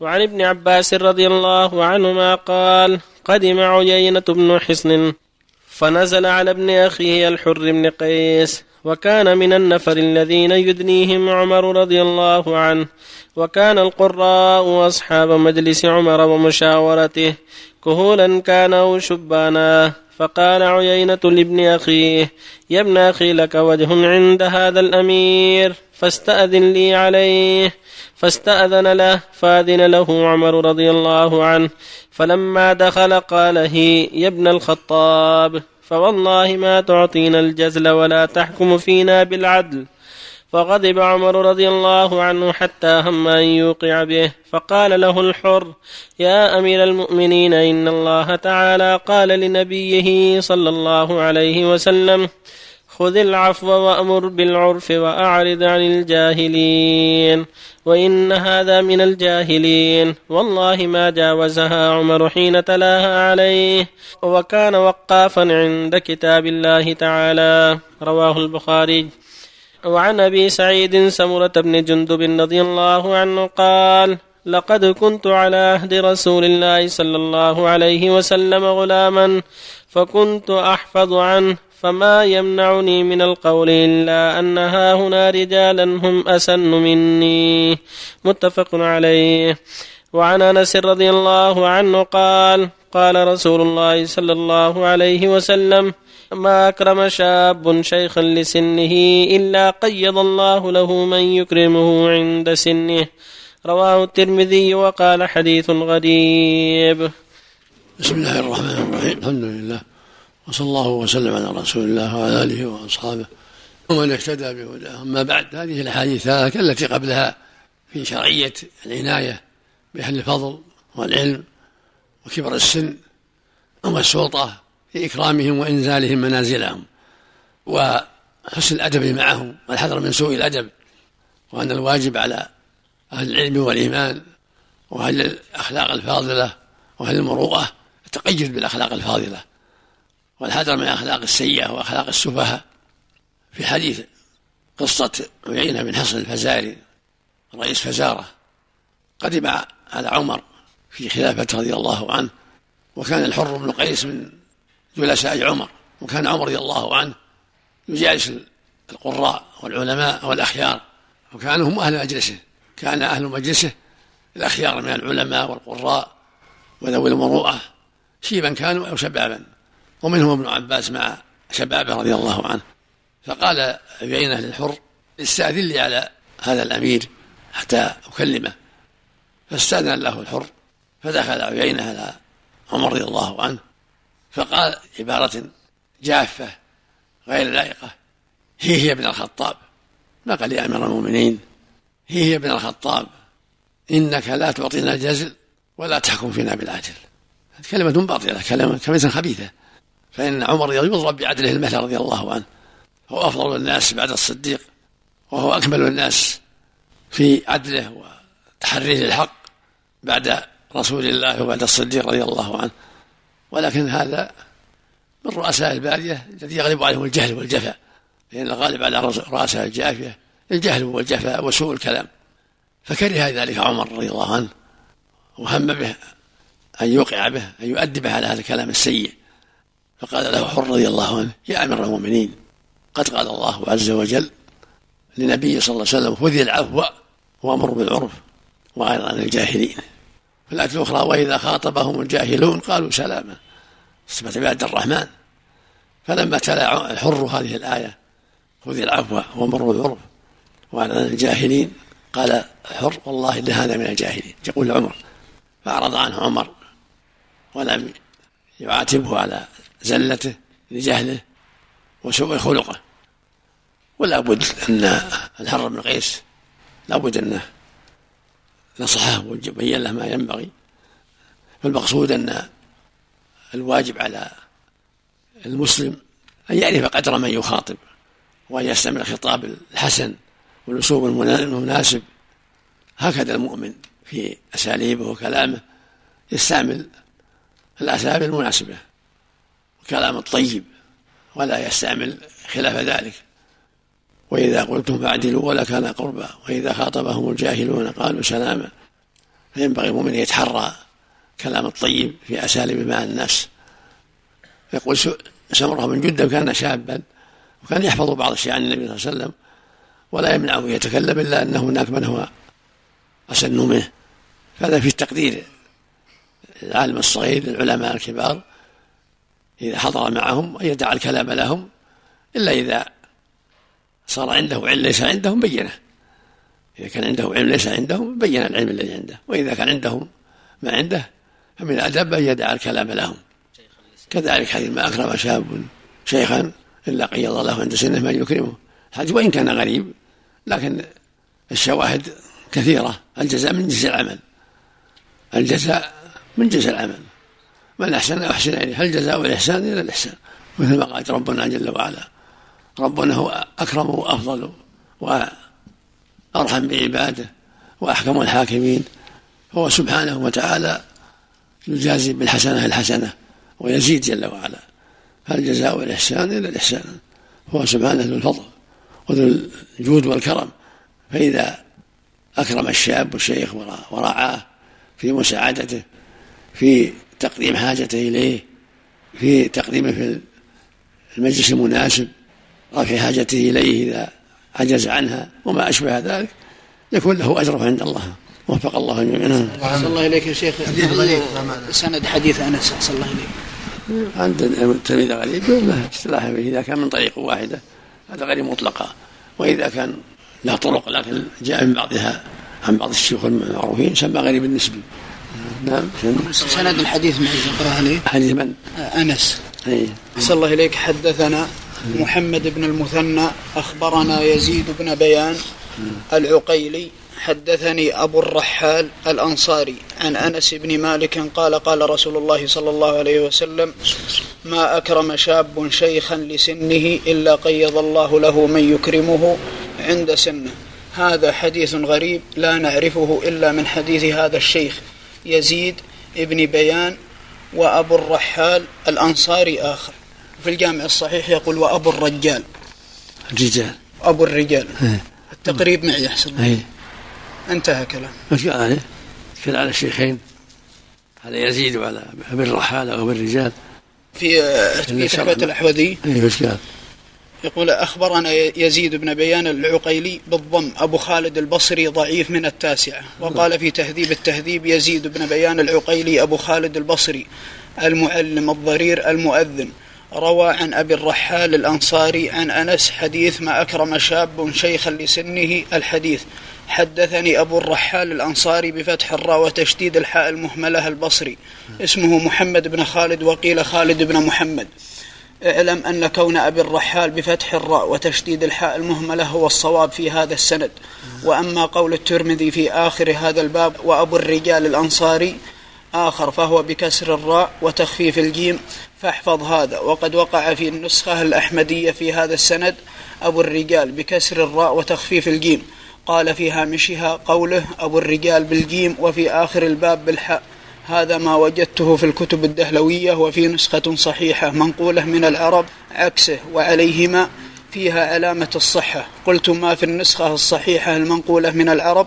وعن ابن عباس رضي الله عنهما قال قدم عيينة بن حصن فنزل على ابن أخيه الحر بن قيس. وكان من النفر الذين يدنيهم عمر رضي الله عنه وكان القراء واصحاب مجلس عمر ومشاورته كهولا كانوا شبانا. فقال عيينة لابن أخيه يا ابن أخي لك وجه عند هذا الأمير فاستأذن لي عليه. فاستأذن له فأذن له عمر رضي الله عنه. فلما دخل قال هي يا ابن الخطاب. فوالله ما تعطينا الجزل ولا تحكم فينا بالعدل. فغضب عمر رضي الله عنه حتى هم أن يوقع به فقال له الحر يا أمير المؤمنين إن الله تعالى قال لنبيه صلى الله عليه وسلم خذ العفو وأمر بالعرف وأعرض عن الجاهلين. وإن هذا من الجاهلين. والله ما جاوزها عمر حين تلاها عليه. وكان وقافا عند كتاب الله تعالى. رواه البخاري. وعن أبي سعيد سمرة بن جندب رضي الله عنه قال لقد كنت على عهد رسول الله صلى الله عليه وسلم غلاما فكنت أحفظ عنه فما يمنعني من القول الا ان ها هنا رجالا هم اسن مني متفق عليه وعن انس رضي الله عنه قال قال رسول الله صلى الله عليه وسلم ما أكرم شاب شيخا لسنه إلا قيض الله له من يكرمه عند سنه. رواه الترمذي وقال حديث غريب. بسم الله الرحمن الرحيم. الحمد لله. وصلى الله وسلم على رسول الله وعلى آله وأصحابه ومن اهتدى بهداه. أما بعد هذه الأحاديث التي قبلها في شرعية العناية بأهل الفضل والعلم وكبر السن والسلطة في إكرامهم وإنزالهم منازلهم وحسن الأدب معهم والحذر من سوء الأدب وأن الواجب على أهل العلم والإيمان وأهل الأخلاق الفاضلة وأهل المروءة التقيد بالأخلاق الفاضلة. والحذر من الأخلاق السيئة وأخلاق السفهاء. في حديث قصة عيينة بن حصن الفزاري رئيس فزارة قدم على عمر في خلافته رضي الله عنه وكان الحر بن قيس من جلساء عمر وكان عمر رضي الله عنه يجالس القراء والعلماء والأخيار وكانوا هم أهل مجلسه كان أهل مجلسه الأخيار من العلماء والقراء وذوي المروءة شيبا كانوا أو شبابا. ومنهم ابن عباس مع شبابه رضي الله عنه. فقال عيينة للحر استأذن لي على هذا الأمير حتى أكلمه. فاستأذن له الحر فدخل عيينة على عمر رضي الله عنه. فقال عبارة جافة غير لائقة هي هي ابن الخطاب. ما قال يا أمير المؤمنين هي هي ابن الخطاب. إنك لا تعطينا الجزل ولا تحكم فينا بالعدل كلمة باطلة كلمة كلمة خبيثة. فإن عمر يضرب بعدله المثل رضي الله عنه. هو أفضل الناس بعد الصديق وهو أكمل الناس في عدله وتحريه الحق بعد رسول الله وبعد الصديق رضي الله عنه. ولكن هذا من رؤساء البادية الذي يغلب عليهم الجهل والجفاء. لأن الغالب على رؤساء الجافية الجهل والجفاء وسوء الكلام. فكره ذلك عمر رضي الله عنه وهم به أن يوقع به أن يؤدبه على هذا الكلام السيء. فقال له حر رضي الله عنه يا أمير المؤمنين قد قال الله عز وجل لنبي صلى الله عليه وسلم خذ العفو وأمر بالعرف وأعرض عن الجاهلين. في الآية الأخرى وإذا خاطبهم الجاهلون قالوا سلاما. صفة عباد الرحمن. فلما تلا الحر هذه الآية خذ العفو ومر بالعرف وعلى الجاهلين قال الحر والله إن هذا من الجاهلين. يقول لعمر فأعرض عنه عمر ولم يعاتبه على زلته لجهله وسوء خلقه ولا بد أن الحر بن قيس لا بد أنه نصحه وبين له ما ينبغي. فالمقصود أن الواجب على المسلم أن يعرف قدر من يخاطب وأن يستعمل الخطاب الحسن والأسلوب المناسب. هكذا المؤمن في أساليبه وكلامه يستعمل الأساليب المناسبة. وكلام الطيب ولا يستعمل خلاف ذلك. وإذا قلتم فاعدلوا ولا كان قربا. وإذا خاطبهم الجاهلون قالوا سلاما. فينبغي المؤمن أن يتحرى كلام الطيب في أساليب مع الناس. يقول سمره بن جدة كان شابا وكان يحفظ بعض الشيء عن النبي صلى الله عليه وسلم ولا يمنعه يتكلم إلا ان هناك من هو أسن منه. فهذا في تقدير العالم الصغير للعلماء الكبار إذا حضر معهم أن يدع الكلام لهم إلا إذا صار عنده علم ليس عندهم بينه. إذا كان عنده علم ليس عندهم بين العلم الذي عنده. وإذا كان عندهم ما عنده فمن الأدب أن يدع الكلام لهم. كذلك حديث ما أكرم شاب شيخا إلا قيض الله عند سنة من يكرمه. حديث وإن كان غريب لكن الشواهد كثيرة. الجزاء من جزء العمل. الجزاء من جزء العمل. من أحسن أحسن إليه هل جزاء الإحسان إلا الإحسان؟ مثل ما قال ربنا جل وعلا ربنا هو أكرم وأفضل وأرحم بعباده وأحكم الحاكمين هو سبحانه وتعالى يجازي بالحسنة الحسنة ويزيد جل وعلا. هل جزاء الإحسان إلا الإحسان؟ هو سبحانه ذو الفضل وذو الجود والكرم. فإذا أكرم الشاب والشيخ ورعاه في مساعدته في تقديم حاجته إليه في تقديمه في المجلس المناسب رفع حاجته إليه إذا عجز عنها وما أشبه ذلك يكون له أجره عند الله وفق الله جميعا. صلى الله إليك يا شيخ. سند حديث أنس صلى الله إليك عند التلميذ غريب لا اصطلاح به إذا كان من طريق واحدة هذا غريب مطلقا. وإذا كان له طرق لكن جاء من بعضها عن بعض الشيوخ المعروفين سمى غريب النسبي. نعم. سند الحديث معي تقرأها لي. حديث من؟ أنس. أي صلى الله إليك. حدثنا محمد بن المثنى أخبرنا يزيد بن بيان العقيلي. حدثني أبو الرحال الأنصاري عن أنس بن مالك قال قال رسول الله صلى الله عليه وسلم ما أكرم شاب شيخا لسنه إلا قيض الله له من يكرمه عند سنه. هذا حديث غريب لا نعرفه إلا من حديث هذا الشيخ. يزيد ابن بيان وأبو الرحال الأنصاري آخر. في الجامع الصحيح يقول وأبو الرجال. الرجال. أبو الرجال. إيه. التقريب معي أحسن أي. انتهى كلام إيش قال عليه؟ على الشيخين. على يزيد وعلى أبي الرحال أو ابي الرجال. في في تحفة الأحوذي. اي إيش قال؟ يقول أخبرنا يزيد بن بيان العقيلي بالضم أبو خالد البصري ضعيف من التاسعة وقال في تهذيب التهذيب يزيد بن بيان العقيلي أبو خالد البصري المعلم الضرير المؤذن روى عن أبي الرحال الأنصاري عن أنس حديث ما أكرم شاب شيخا لسنه الحديث حدثني أبو الرحال الأنصاري بفتح الراء وتشديد الحاء المهملة البصري اسمه محمد بن خالد وقيل خالد بن محمد. اعلم أن كون أبي الرحال بفتح الراء وتشديد الحاء المهملة هو الصواب في هذا السند. وأما قول الترمذي في آخر هذا الباب وأبو الرجال الأنصاري آخر فهو بكسر الراء وتخفيف الجيم فاحفظ هذا. وقد وقع في النسخة الأحمدية في هذا السند أبو الرجال بكسر الراء وتخفيف الجيم. قال في هامشها قوله أبو الرجال بالجيم وفي آخر الباب بالحاء. هذا ما وجدته في الكتب الدهلوية وفي نسخة صحيحة منقولة من العرب عكسه وعليهما فيها علامة الصحة. قلت ما في النسخة الصحيحة المنقولة من العرب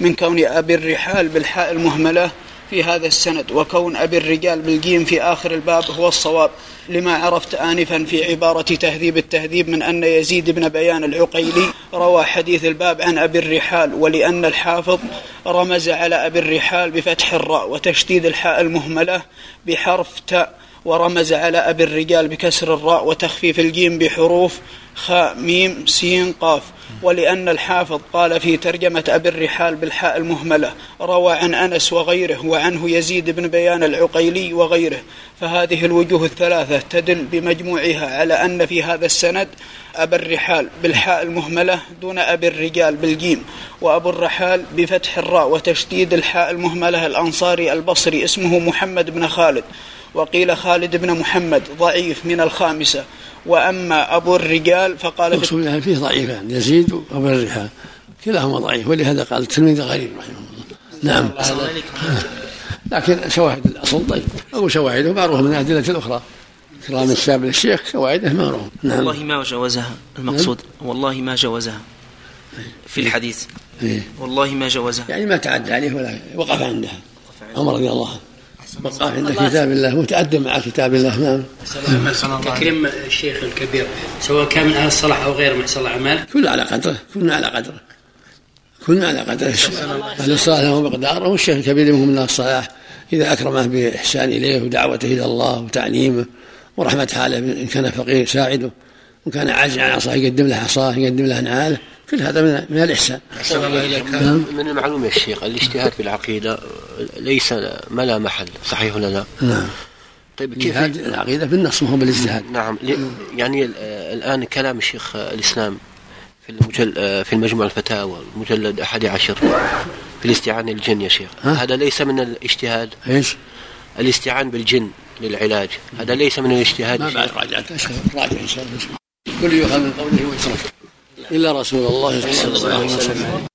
من كون أبي الرحال بالحاء المهملة في هذا السند. وكون أبي الرجال بالجيم في آخر الباب هو الصواب. لما عرفت آنفا في عبارة تهذيب التهذيب من أن يزيد بن بيان العقيلي روى حديث الباب عن أبي الرحال ولأن الحافظ رمز على أبي الرحال بفتح الراء وتشديد الحاء المهملة بحرف تاء. ورمز على أبي الرجال بكسر الراء وتخفيف الجيم بحروف خاء ميم سين قاف. ولأن الحافظ قال في ترجمة أبي الرحال بالحاء المهملة روى عن أنس وغيره وعنه يزيد بن بيان العقيلي وغيره. فهذه الوجوه الثلاثة تدل بمجموعها على أن في هذا السند أبا الرحال بالحاء المهملة دون أبي الرجال بالجيم. وأبو الرحال بفتح الراء وتشديد الحاء المهملة الأنصاري البصري اسمه محمد بن خالد. وقيل خالد بن محمد ضعيف من الخامسة. وأما أبو الرجال فقال يعني فيه ضعيفان يزيد وأبو الرحال كلاهما ضعيف ولهذا قال التلميذ غريب رحمه الله. نعم. لكن شواهد الأصل طيب. أو شواهده معروفة من الأدلة الأخرى. كرام الشاب للشيخ شواهده معروفة. نعم. والله ما جوزها. المقصود نعم. والله ما جوزها. في الحديث. إيه؟ والله ما جوزها. يعني ما تعدى عليه ولا وقف عندها. عمر رضي الله عنه. وقف عند كتاب الله متأدب مع كتاب الله نعم. تكريم الشيخ الكبير سواء كان من أهل الصلاح أو غير من احسن الاعمال كل على قدره كلنا على قدره. كلنا على قدره. أهل الصلاح له مقداره والشيخ الكبير منهم من أهل الصلاح. إذا أكرمه بإحسان إليه ودعوته إلى الله وتعليمه ورحمة حاله إن كان فقير يساعده وإن كان عاجز عن عصاه يقدم له عصاه يقدم له نعاله كل هذا من, من الإحسان. نعم. من المعلوم يا شيخ الاجتهاد في العقيدة ليس ما لا محل. صحيح ولا لا؟ نعم. طيب كيف جهاد العقيدة بالنص وهو بالاجتهاد. نعم يعني الآن كلام الشيخ آه، الإسلام في المجل في المجموع الفتاوى المجلد أحد عشر في الاستعانة بالجن يا شيخ؟ هذا ليس من الاجتهاد؟ إيش؟ الاستعان بالجن للعلاج. هذا ليس من الاجتهاد ما بعد شيخ. راجعت. راجع إن شاء الله. كل يؤخذ من قوله ويترك. إلا رسول الله صلى الله عليه وسلم.